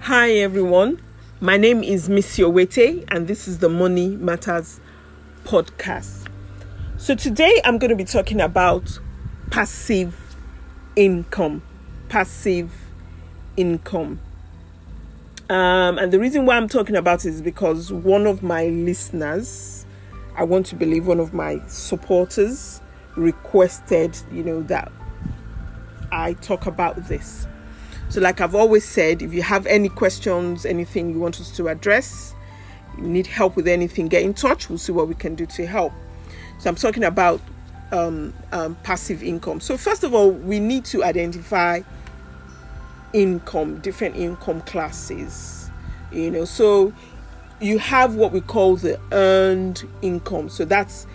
Hi everyone, my name is Missy Owete, and this is the Money Matters podcast. So today I'm going to be talking about passive income. Passive income. Um, and the reason why I'm talking about it is because one of my listeners, I want to believe one of my supporters, requested, you know, that I talk about this. So, like I've always said, if you have any questions, anything you want us to address, you need help with anything, get in touch. We'll see what we can do to help. So, I'm talking about um, um, passive income. So, first of all, we need to identify income, different income classes. You know, so you have what we call the earned income. So, that's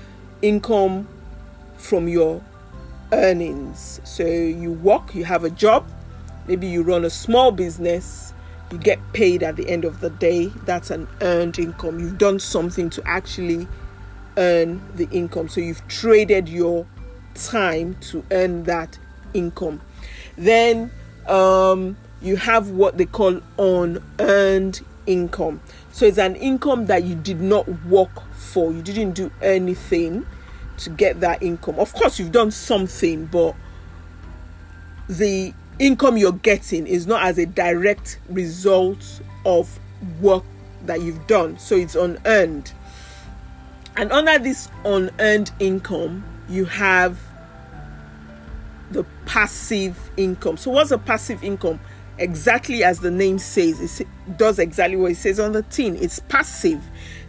income from your earnings. So, you work, you have a job maybe you run a small business you get paid at the end of the day that's an earned income. You've done something to actually earn the income. So you've traded your time to earn that income. Then um, you have what they call unearned income. So it's an income that you did not work for. You didn't do anything to get that income of course you've done something but the income you're getting is not as a direct result of work that you've done. So it's unearned. And under this unearned income, you have the passive income. So, what's a passive income? Exactly as the name says, it does exactly what it says on the tin. It's passive.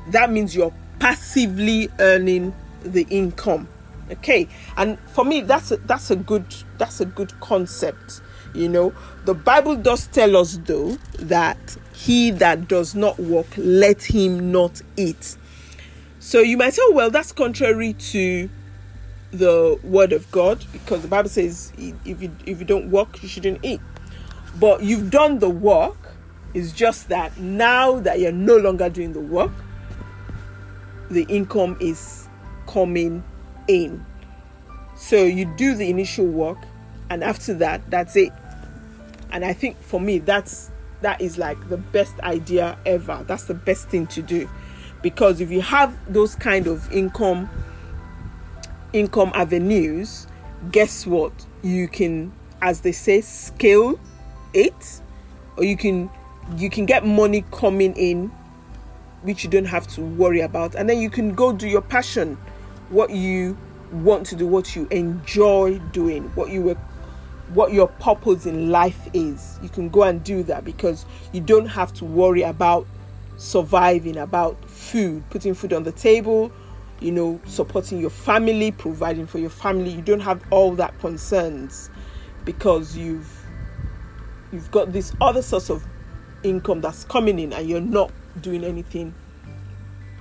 That means you're passively earning the income. Okay, and for me, that's a, that's a good that's a good concept you know, the Bible does tell us, though, that he that does not work, let him not eat. So you might say, oh, well, that's contrary to the word of God because the Bible says if you if you don't work, you shouldn't eat. But you've done the work. It's just that now that you're no longer doing the work, the income is coming in. So you do the initial work, and after that, that's it. And i think for me that's that is like the best idea ever. That's the best thing to do. Because if you have those kind of income income avenues guess what? You can as they say scale it. Or you can you can get money coming in which you don't have to worry about. And then you can go do your passion what you want to do what you enjoy doing what you were what your purpose in life is. You can go and do that because you don't have to worry about surviving, about food, putting food on the table, you know, supporting your family, providing for your family. You don't have all that concerns because you've you've got this other source of income that's coming in and you're not doing anything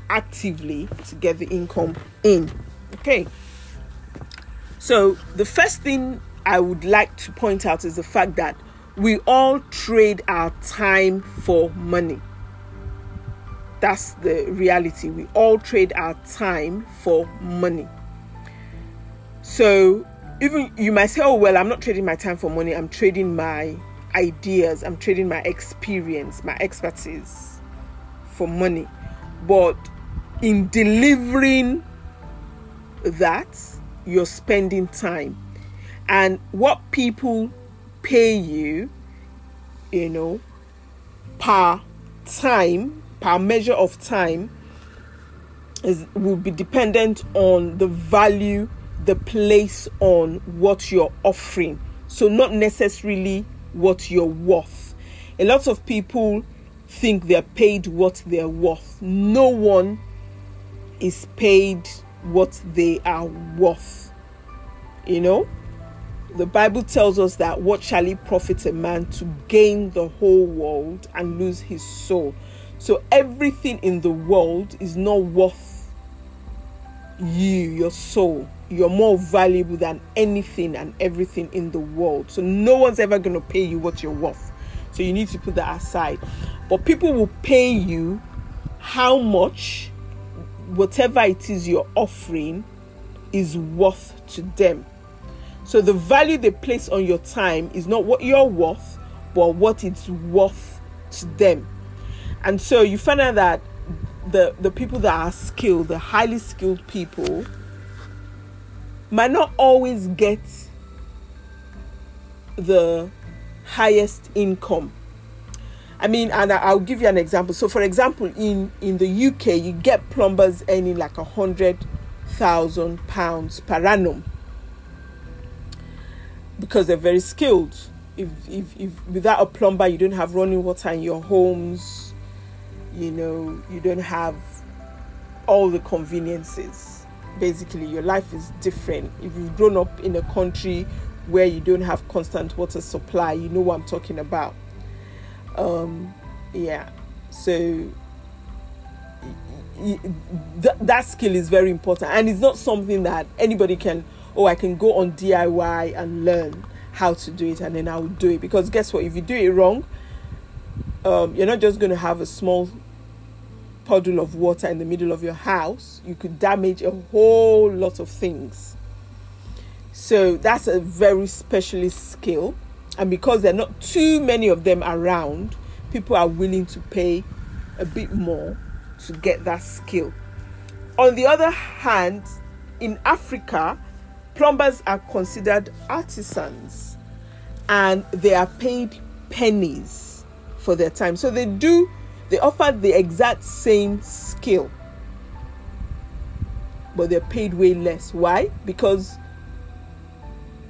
actively to get the income mm. in. Okay. So the first thing I would like to point out is the fact that we all trade our time for money. That's the reality. We all trade our time for money. So, even you might say, oh, well, I'm not trading my time for money, I'm trading my ideas, I'm trading my experience, my expertise for money. But in delivering that, you're spending time and what people pay you, you know, per time, per measure of time, is will be dependent on the value the place on what you're offering. So not necessarily what you're worth. A lot of people think they're paid what they're worth. No one is paid what they are worth. You know? the Bible tells us that what shall it profit a man to gain the whole world and lose his soul? So everything in the world is not worth you, your soul. You're more valuable than anything and everything in the world. So no one's ever going to pay you what you're worth. So you need to put that aside. But people will pay you how much whatever it is you're offering is worth to them. So the value they place on your time is not what you're worth, but what it's worth to them. And so you find out that the the people that are skilled, the highly skilled people, might not always get the highest income. I mean, and I'll give you an example. So, for example, in in the UK, you get plumbers earning like a hundred thousand pounds per annum because they're very skilled. If, if if without a plumber, you don't have running water in your homes. You know, you don't have all the conveniences. Basically, your life is different. If you've grown up in a country where you don't have constant water supply, you know what I'm talking about. Um, yeah, so that, that skill is very important, and it's not something that anybody can. Oh, I can go on DIY and learn how to do it, and then I will do it. Because guess what? If you do it wrong, um, you're not just going to have a small puddle of water in the middle of your house. You could damage a whole lot of things. So that's a very specialist skill. And because there are not too many of them around, people are willing to pay a bit more to get that skill. On the other hand, in Africa, plumbers are considered artisans and they are paid pennies for their time. So they do, they offer the exact same skill, but they're paid way less. Why? Because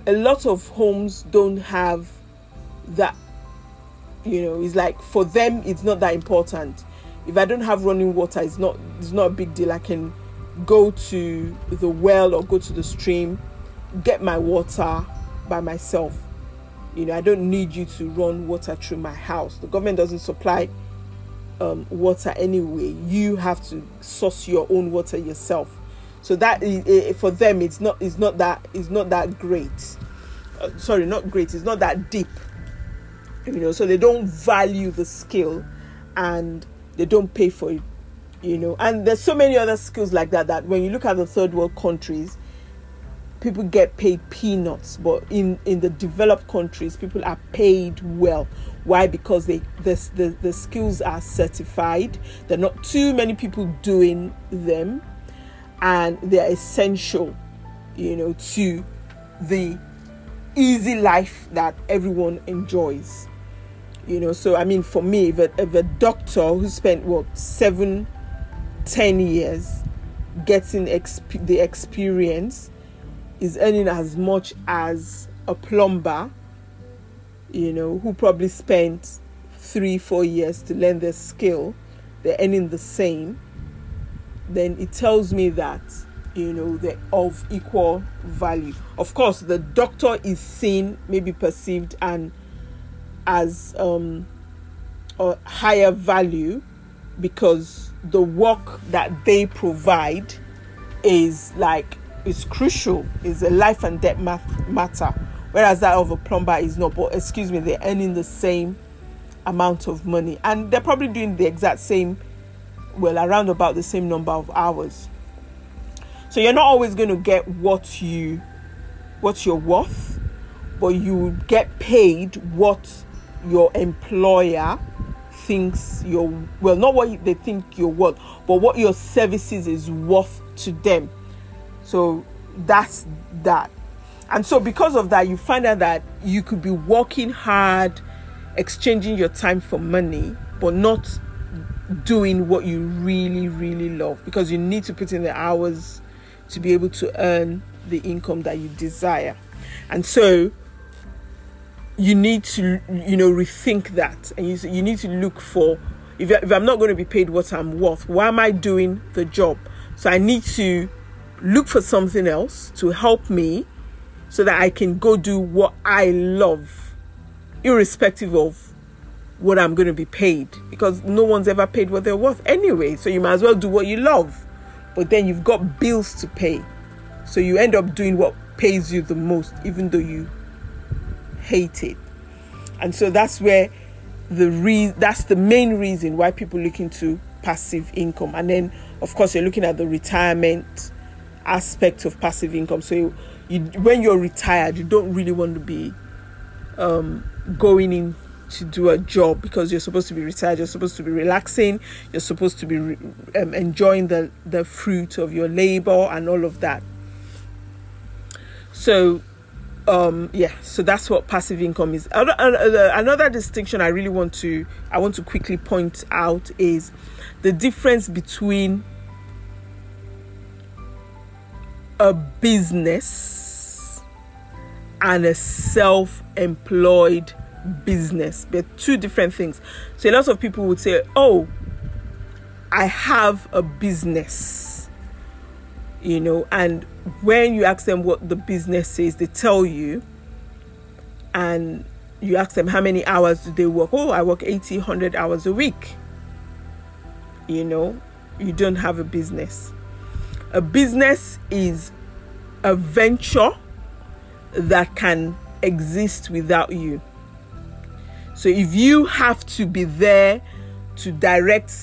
a lot of homes don't have that you know it's like for them it's not that important. If i don't have running water it's not it's not a big deal. I can go to the well or go to the stream get my water by myself. You know i don't need you to run water through my house. The government doesn't supply um, water anyway. You have to source your own water yourself so that for them it's not it's not that it's not that great. Uh, sorry not great it's not that deep you know so they don't value the skill and they don't pay for it you know. And there's so many other skills like that that when you look at the third world countries people get paid peanuts. But in in the developed countries people are paid well. Why? Because they the, the, the skills are certified. There are not too many people doing them and they're essential, you know, to the easy life that everyone enjoys. You know, so I mean, for me, if a, if a doctor who spent what seven, ten years getting exp- the experience is earning as much as a plumber, you know, who probably spent three, four years to learn their skill, they're earning the same then it tells me that you know they're of equal value. Of course the doctor is seen maybe perceived and as um a higher value because the work that they provide is like is crucial is a life and death matter. Whereas that of a plumber is not but excuse me they're earning the same amount of money. And they're probably doing the exact same well around about the same number of hours. So you're not always going to get what you what you're worth but you get paid what your employer thinks you're well not what they think you're worth but what your services is worth to them. So that's that. And so because of that you find out that you could be working hard exchanging your time for money but not doing what you really, really love because you need to put in the hours to be able to earn the income that you desire. And so you need to, you know, rethink that and you, you need to look for if, if I'm not going to be paid what I'm worth, why am I doing the job? So I need to look for something else to help me so that I can go do what I love, irrespective of what I'm going to be paid because no one's ever paid what they're worth anyway. So you might as well do what you love. But then you've got bills to pay. So you end up doing what pays you the most, even though you hate it. And so that's where the re- that's the main reason why people look into passive income. And then of course you're looking at the retirement aspect of passive income. So you, when you're retired, you don't really want to be um, going in to do a job because you're supposed to be retired. You're supposed to be relaxing. You're supposed to be re- um, enjoying the the fruit of your labor and all of that. So, um, yeah. So that's what passive income is. Another distinction I really want to I want to quickly point out is the difference between a business and a self-employed business. They're two different things. So a lot of people would say, "Oh, I have a business." You know, and when you ask them what the business is, they tell you and you ask them how many hours do they work? Oh, I work 80, 100 hours a week. You know, you don't have a business. A business is a venture that can exist without you. So if you have to be there to direct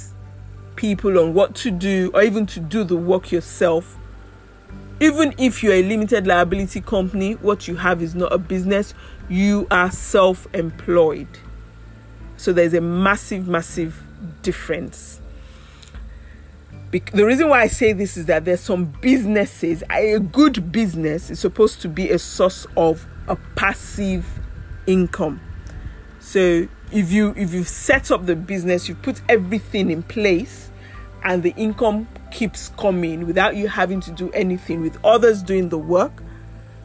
people on what to do or even to do the work yourself, even if you're a limited liability company, what you have is not a business, you are self employed. So there's a massive, massive difference. the reason why I say this is that there's some businesses, a good business is supposed to be a source of a passive income. So if you if you set up the business, you've put everything in place and the income keeps coming without you having to do anything with others doing the work,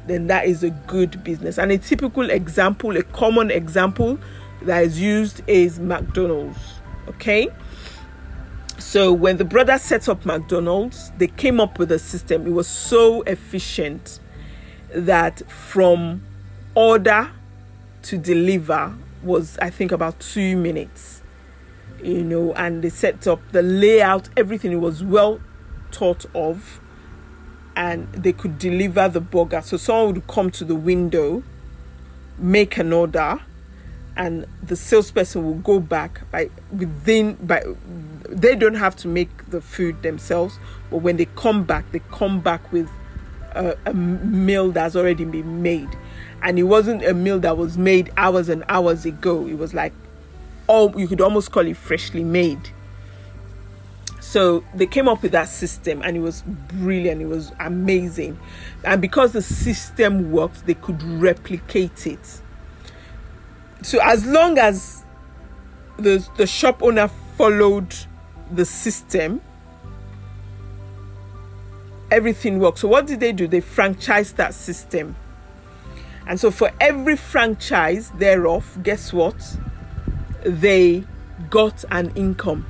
then that is a good business. And a typical example, a common example that is used is McDonald's. Okay? So when the brothers set up McDonald's, they came up with a system. It was so efficient that from order to deliver was I think about two minutes. You know, and they set up the layout, everything was well thought of, and they could deliver the burger. So someone would come to the window, make an order, and the salesperson will go back by within by they don't have to make the food themselves, but when they come back, they come back with a, a meal that's already been made and it wasn't a meal that was made hours and hours ago. It was like oh you could almost call it freshly made. So they came up with that system and it was brilliant. It was amazing. And because the system worked they could replicate it. So as long as the the shop owner followed the system everything worked. So what did they do? They franchised that system and so for every franchise thereof, guess what? They got an income.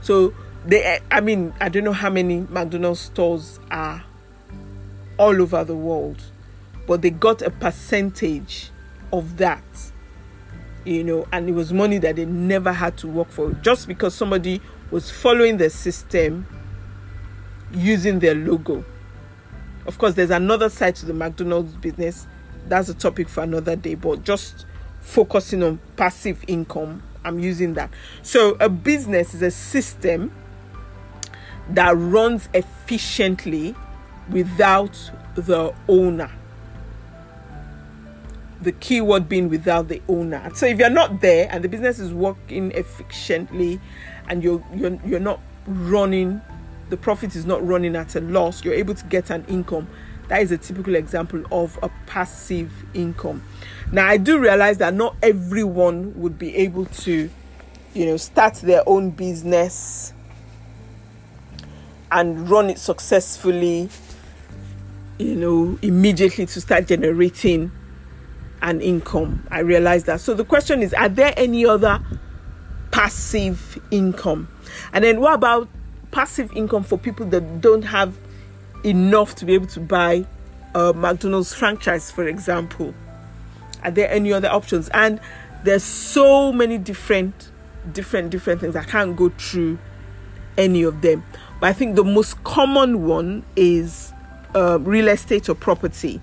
So they I mean, I don't know how many McDonald's stores are all over the world, but they got a percentage of that. You know, and it was money that they never had to work for just because somebody was following the system using their logo. Of course, there's another side to the McDonald's business that's a topic for another day but just focusing on passive income i'm using that. So a business is a system that runs efficiently without the owner. The keyword being without the owner. So if you're not there and the business is working efficiently and you're you're, you're not running the profit is not running at a loss you're able to get an income that is a typical example of a passive income. Now, I do realize that not everyone would be able to, you know, start their own business and run it successfully, you know, immediately to start generating an income. I realize that. So the question is, are there any other passive income? And then what about passive income for people that don't have enough to be able to buy a McDonald's franchise, for example? Are there any other options? And there's so many different, different, different things. I can't go through any of them. But I think the most common one is uh, real estate or property.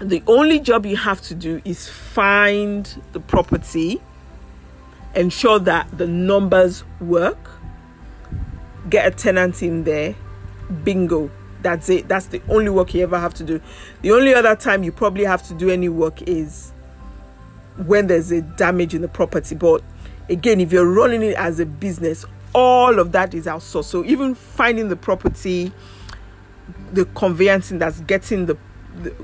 The only job you have to do is find the property, ensure that the numbers work, get a tenant in there, bingo That's it. That's the only work you ever have to do. The only other time you probably have to do any work is when there's a damage in the property. But again, if you're running it as a business, all of that is outsourced. So even finding the property, the conveyancing that's getting the, the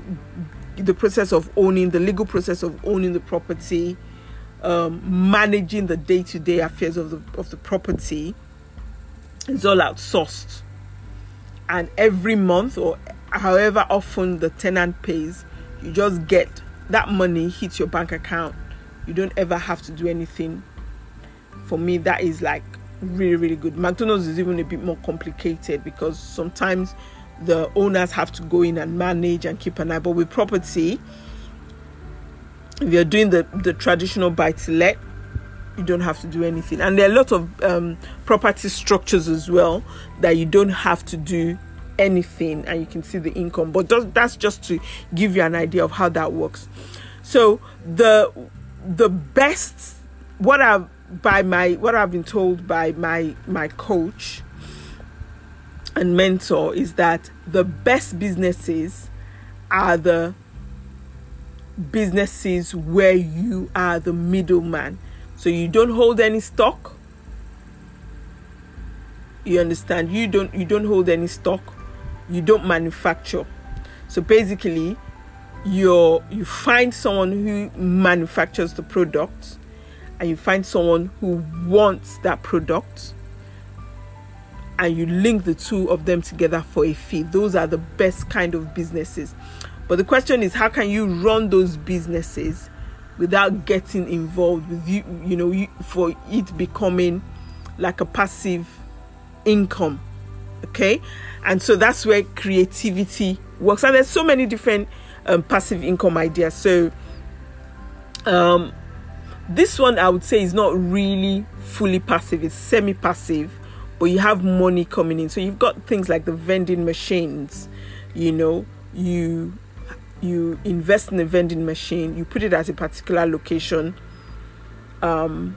the process of owning the legal process of owning the property um, managing the day-to-day affairs of the of the property is all outsourced and every month or however often the tenant pays you just get that money hits your bank account. You don't ever have to do anything. For me that is like really really good. Mcdonald's is even a bit more complicated because sometimes the owners have to go in and manage and keep an eye. But with property, if you're doing the, the traditional buy to let, you don't have to do anything. And there are a lot of um, property structures as well that you don't have to do anything and you can see the income. But that's just to give you an idea of how that works. So the the best what I've by my what I've been told by my my coach and mentor is that the best businesses are the businesses where you are the middleman. So you don't hold any stock. You understand? You don't you don't hold any stock. You don't manufacture. So basically, you you find someone who manufactures the product and you find someone who wants that product and you link the two of them together for a fee. Those are the best kind of businesses. But the question is, how can you run those businesses without getting involved with you, you know, you, for it becoming like a passive income? Okay, and so that's where creativity works. And there's so many different um, passive income ideas. So, um, this one I would say is not really fully passive, it's semi passive but you have money coming in. So you've got things like the vending machines, you know, you you invest in a vending machine, you put it at a particular location, um,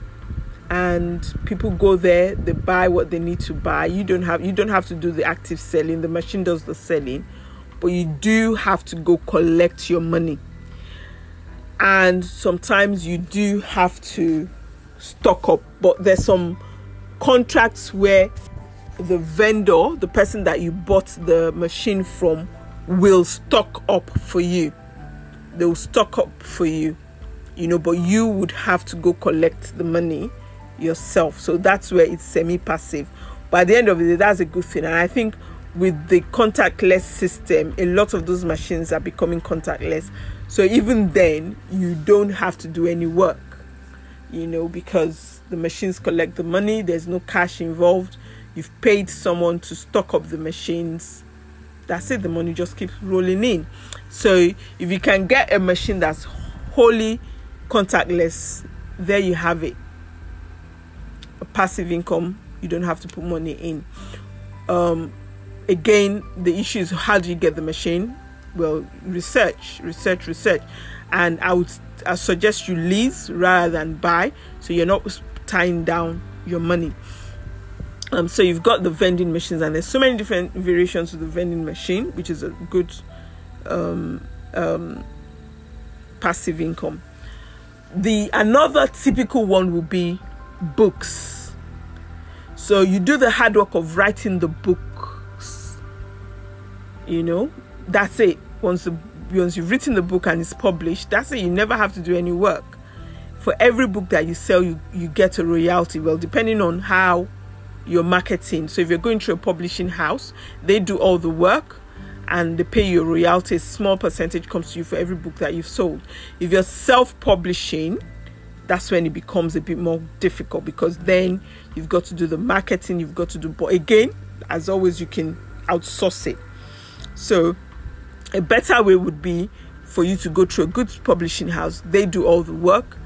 and people go there, they buy what they need to buy. You don't have you don't have to do the active selling, the machine does the selling, but you do have to go collect your money. And sometimes you do have to stock up, but there's some contracts where the vendor, the person that you bought the machine from, will stock up for you. They will stock up for you, you know, but you would have to go collect the money yourself. So that's where it's semi passive. But at the end of the day, that's a good thing. And I think with the contactless system, a lot of those machines are becoming contactless. So even then, you don't have to do any work, you know, because the machines collect the money, there's no cash involved. You've paid someone to stock up the machines. That's it, the money just keeps rolling in. So if you can get a machine that's wholly contactless, there you have it. A passive income, you don't have to put money in. Um, again, the issue is how do you get the machine? Well, research, research, research. And I would I suggest you lease rather than buy, so you're not tying down your money. Um, so you've got the vending machines, and there's so many different variations of the vending machine, which is a good um, um, passive income. The another typical one will be books. So you do the hard work of writing the books. You know, that's it. Once the once you've written the book and it's published, that's it. You never have to do any work for every book that you sell, you, you get a royalty. Well, depending on how you're marketing. So if you're going to a publishing house, they do all the work and they pay you. A small percentage comes to you for every book that you've sold. If you're self-publishing, that's when it becomes a bit more difficult because then you've got to do the marketing, you've got to do but again, as always, you can outsource it. So a better way would be for you to go to a good publishing house. They do all the work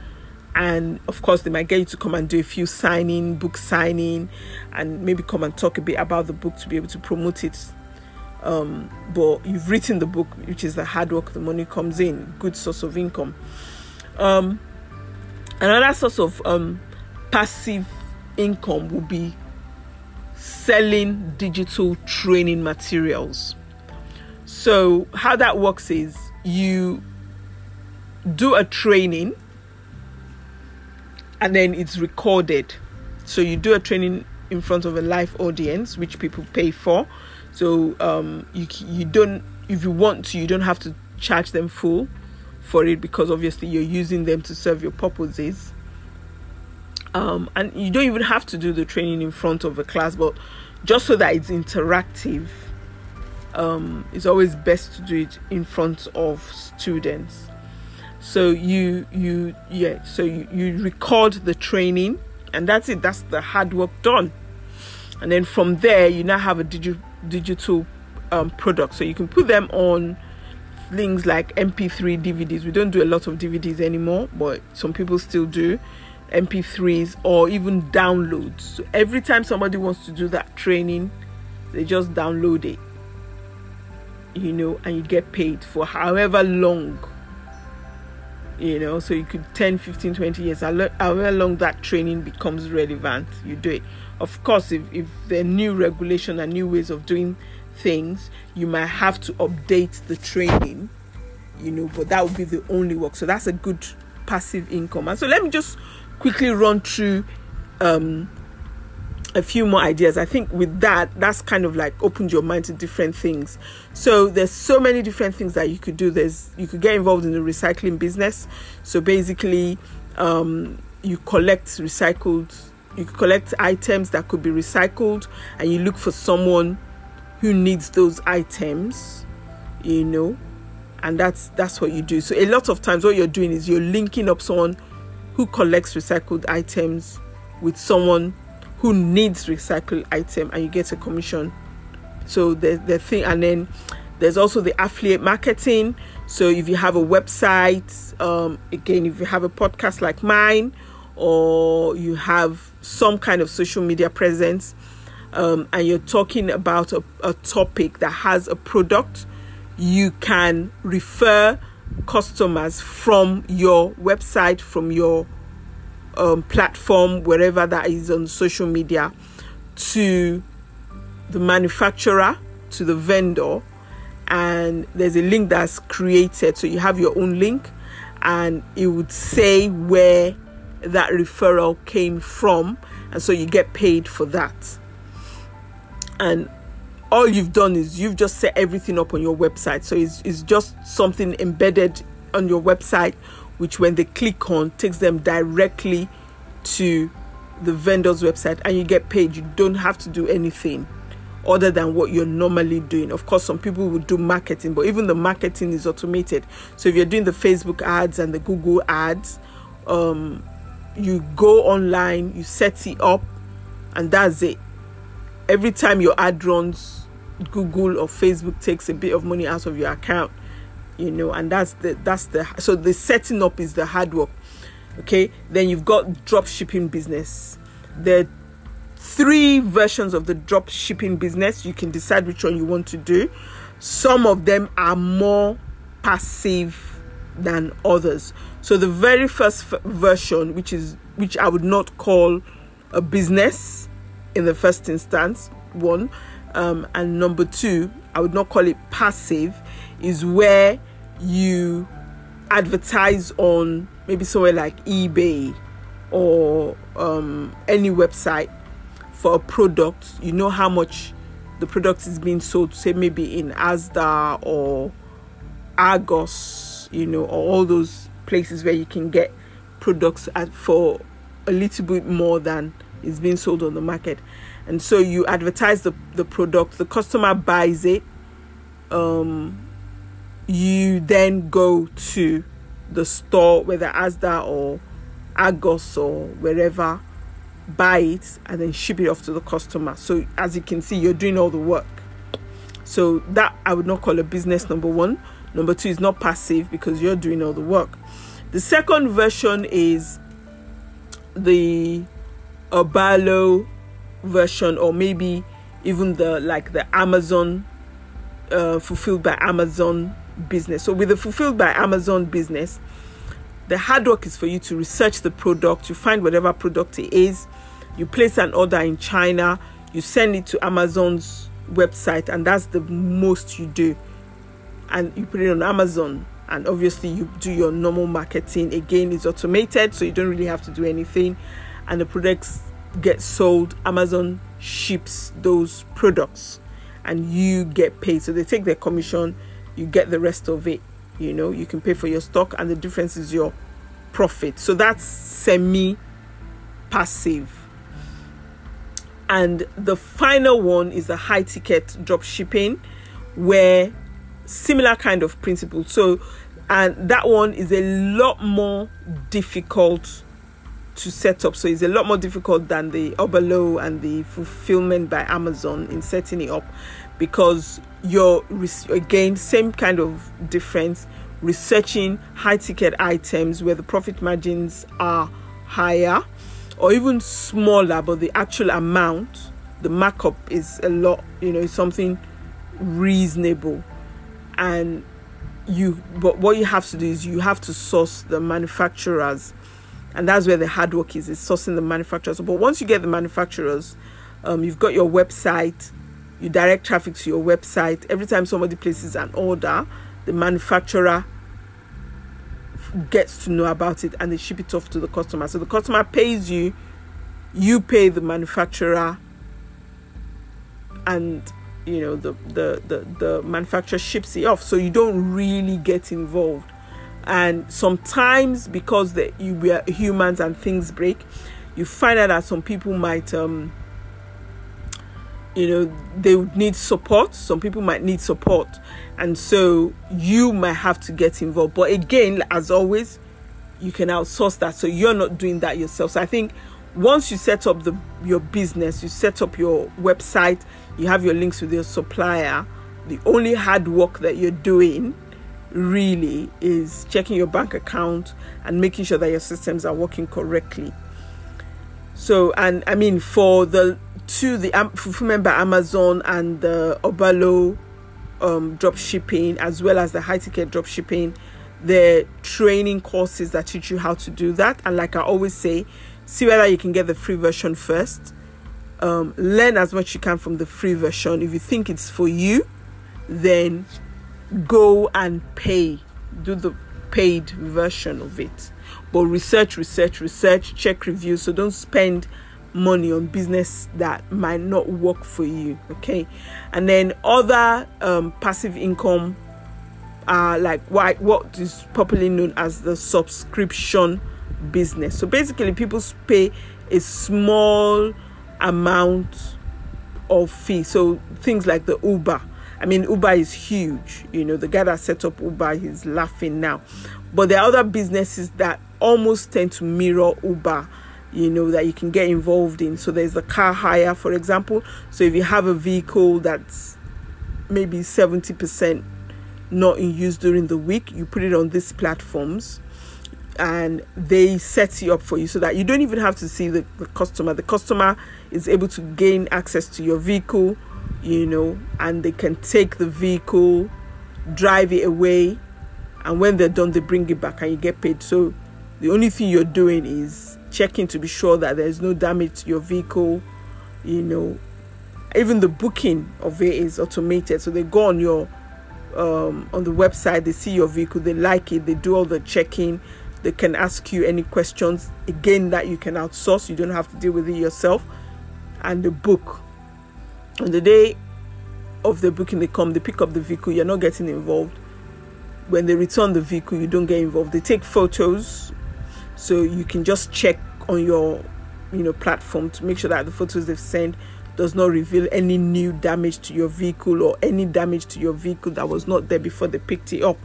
and of course they might get you to come and do a few signing book signing and maybe come and talk a bit about the book to be able to promote it. Um, but you've written the book which is the hard work the money comes in good source of income. Um, another source of um, passive income will be selling digital training materials. So, how that works is you do a training and then it's recorded. So, you do a training in front of a live audience, which people pay for. So, um, you, you don't, if you want to, you don't have to charge them full for it because obviously you're using them to serve your purposes. Um, and you don't even have to do the training in front of a class, but just so that it's interactive, um, it's always best to do it in front of students. So you you yeah, so you, you record the training, and that's it. That's the hard work done. And then from there, you now have a digi- digital um, product, so you can put them on things like MP3 DVDs. We don't do a lot of DVDs anymore, but some people still do. MP3s or even downloads. So every time somebody wants to do that training, they just download it. You know, and you get paid for however long. You know, so you could 10, 15, 20 years, however long that training becomes relevant, you do it. Of course, if, if there are new regulation and new ways of doing things, you might have to update the training, you know, but that would be the only work. So that's a good passive income. And so let me just quickly run through um, a few more ideas. I think with that, that's kind of like opened your mind to different things. So there's so many different things that you could do. There's you could get involved in the recycling business. So basically, um, you collect recycled, you collect items that could be recycled, and you look for someone who needs those items. You know, and that's that's what you do. So a lot of times, what you're doing is you're linking up someone who collects recycled items with someone who needs recycled item and you get a commission. So the the thing and then there's also the affiliate marketing. So if you have a website um, again if you have a podcast like mine or you have some kind of social media presence um, and you're talking about a, a topic that has a product you can refer customers from your website, from your um, platform, wherever that is on social media, to the manufacturer, to the vendor, and there's a link that's created. So you have your own link, and it would say where that referral came from, and so you get paid for that. And all you've done is you've just set everything up on your website. So it's, it's just something embedded on your website, which when they click on takes them directly to the vendor's website and you get paid. You don't have to do anything other than what you're normally doing. Of course, some people will do marketing, but even the marketing is automated. So if you're doing the Facebook ads and the Google ads, um, you go online, you set it up, and that's it. Every time your ad runs, Google or Facebook takes a bit of money out of your account, you know, and that's the that's the so the setting up is the hard work. Okay, then you've got drop shipping business. There are three versions of the drop shipping business. You can decide which one you want to do. Some of them are more passive than others. So the very first f- version, which is which I would not call a business in the first instance, one um, and number two, I would not call it passive, is where you advertise on maybe somewhere like eBay or um, any website for a product. You know how much the product is being sold, say maybe in Asda or Argos, you know, or all those places where you can get products at, for a little bit more than is being sold on the market and so you advertise the, the product the customer buys it um, you then go to the store whether asda or argos or wherever buy it and then ship it off to the customer. So as you can see you're doing all the work. So that i would not call a business number one. Number two is not passive because you're doing all the work. The second version is the Oberlo version or maybe even the like the Amazon uh, fulfilled by Amazon business. So with the fulfilled by Amazon business, the hard work is for you to research the product, you find whatever product it is, you place an order in China, you send it to Amazon's website, and that's the most you do. and you put it on Amazon and obviously you do your normal marketing again it's automated so you don't really have to do anything and the products get sold Amazon ships those products and you get paid so they take their commission you get the rest of it you know you can pay for your stock and the difference is your profit. So that's semi passive and the final one is the high ticket drop shipping where similar kind of principle. So and that one is a lot more difficult to set up. So it's a lot more difficult than the Oberlo and the fulfillment by Amazon in setting it up because you're again same kind of difference researching high ticket items where the profit margins are higher or even smaller, but the actual amount, the markup is a lot, you know, something reasonable. And you, but what you have to do is you have to source the manufacturers, and that's where the hard work is, is sourcing the manufacturers. But once you get the manufacturers, um, you've got your website, you direct traffic to your website. Every time somebody places an order, the manufacturer gets to know about it and they ship it off to the customer. So the customer pays you, you pay the manufacturer, and you know the the the, the manufacturer ships it off. So you don't really get involved. And sometimes because the you we are humans and things break, you find out that some people might um you know they would need support. Some people might need support. And so you might have to get involved. But again as always you can outsource that. So you're not doing that yourself. So i think once you set up the your business you set up your website you have your links with your supplier the only hard work that you're doing really is checking your bank account and making sure that your systems are working correctly so and i mean for the to the um, Amazon and the Oberlo um, drop shipping, as well as the high ticket drop shipping, the training courses that teach you how to do that. And like I always say, see whether you can get the free version first. Um, learn as much you can from the free version. If you think it's for you, then go and pay. Do the paid version of it. But research, research, research, check reviews. So don't spend money on business that might not work for you okay? And then other um, passive income like what what is popularly known as the subscription business. So basically people pay a small amount of fee. So things like the uber. I mean uber is huge you know the guy that set up uber he's laughing now. But there are other businesses that almost tend to mirror uber you know that you can get involved in. So there's the car hire for example. So if you have a vehicle that's maybe 70% not in use during the week you put it on these platforms and they set you up for you so that you don't even have to see the, the customer. The customer is able to gain access to your vehicle you know and they can take the vehicle drive it away and when they're done they bring it back and you get paid. So the only thing you're doing is checking to be sure that there's no damage to your vehicle you know. Even the booking of it is automated so they go on your um, on the website they see your vehicle they like it they do all the checking. They can ask you any questions again that you can outsource. You don't have to deal with it yourself. And the book on the day of the booking they come they pick up the vehicle you're not getting involved. When they return the vehicle you don't get involved. They take photos so you can just check on your you know platform to make sure that the photos they've sent does not reveal any new damage to your vehicle or any damage to your vehicle that was not there before they picked it up.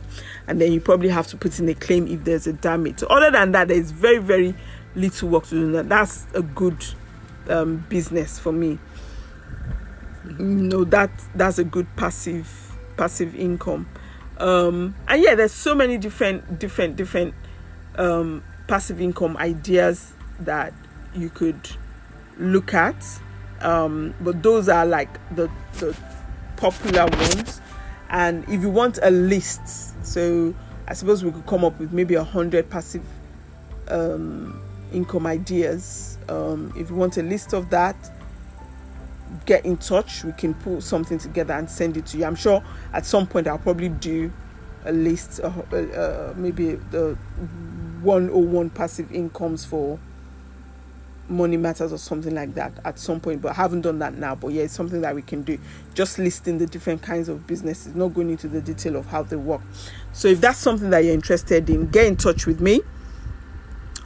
And then you probably have to put in a claim if there's a damage. So other than that there's very very little work to do. That's a good um, business for me. You know that that's a good passive passive income. Um, and yeah there's so many different different different um, passive income ideas that you could look at um, but those are like the, the popular ones and if you want a list so i suppose we could come up with maybe a hundred passive um, income ideas um, if you want a list of that get in touch. We can put something together and send it to you. I'm sure at some point I'll probably do a list, uh, uh, maybe the 101 passive incomes for money matters or something like that at some point but I haven't done that now but yeah it's something that we can do. Just listing the different kinds of businesses not going into the detail of how they work. So if that's something that you're interested in get in touch with me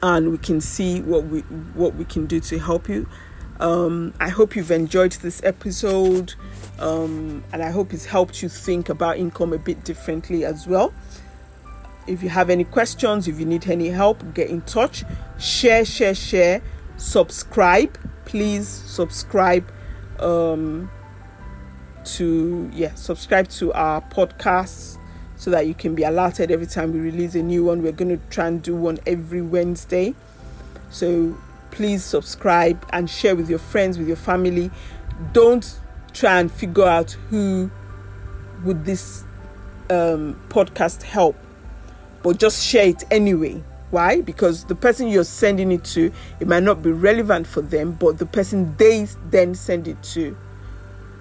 and we can see what we what we can do to help you. Um, I hope you've enjoyed this episode um, and I hope it's helped you think about income a bit differently as well. If you have any questions, if you need any help, get in touch. Share, share, share. Subscribe. Please subscribe um, to yeah, subscribe to our podcast so that you can be alerted every time we release a new one. We're going to try and do one every Wednesday. So please subscribe and share with your friends, with your family. Don't try and figure out who would this um, podcast help, but just share it anyway. Why? Because the person you're sending it to, it might not be relevant for them, but the person they then send it to,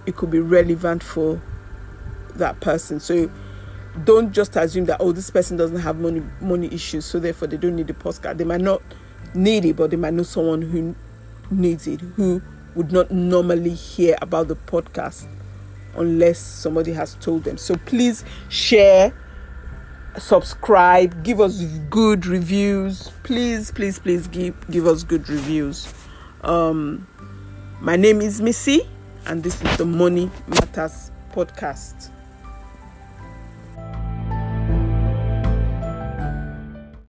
it could be relevant for that person. So don't just assume that oh this person doesn't have money money issues, so therefore they don't need the postcard. They might not need it, but they might know someone who needs it, who would not normally hear about the podcast unless somebody has told them. So please share, subscribe, give us good reviews. Please, please, please give give us good reviews. Um, my name is Missy, and this is the Money Matters podcast.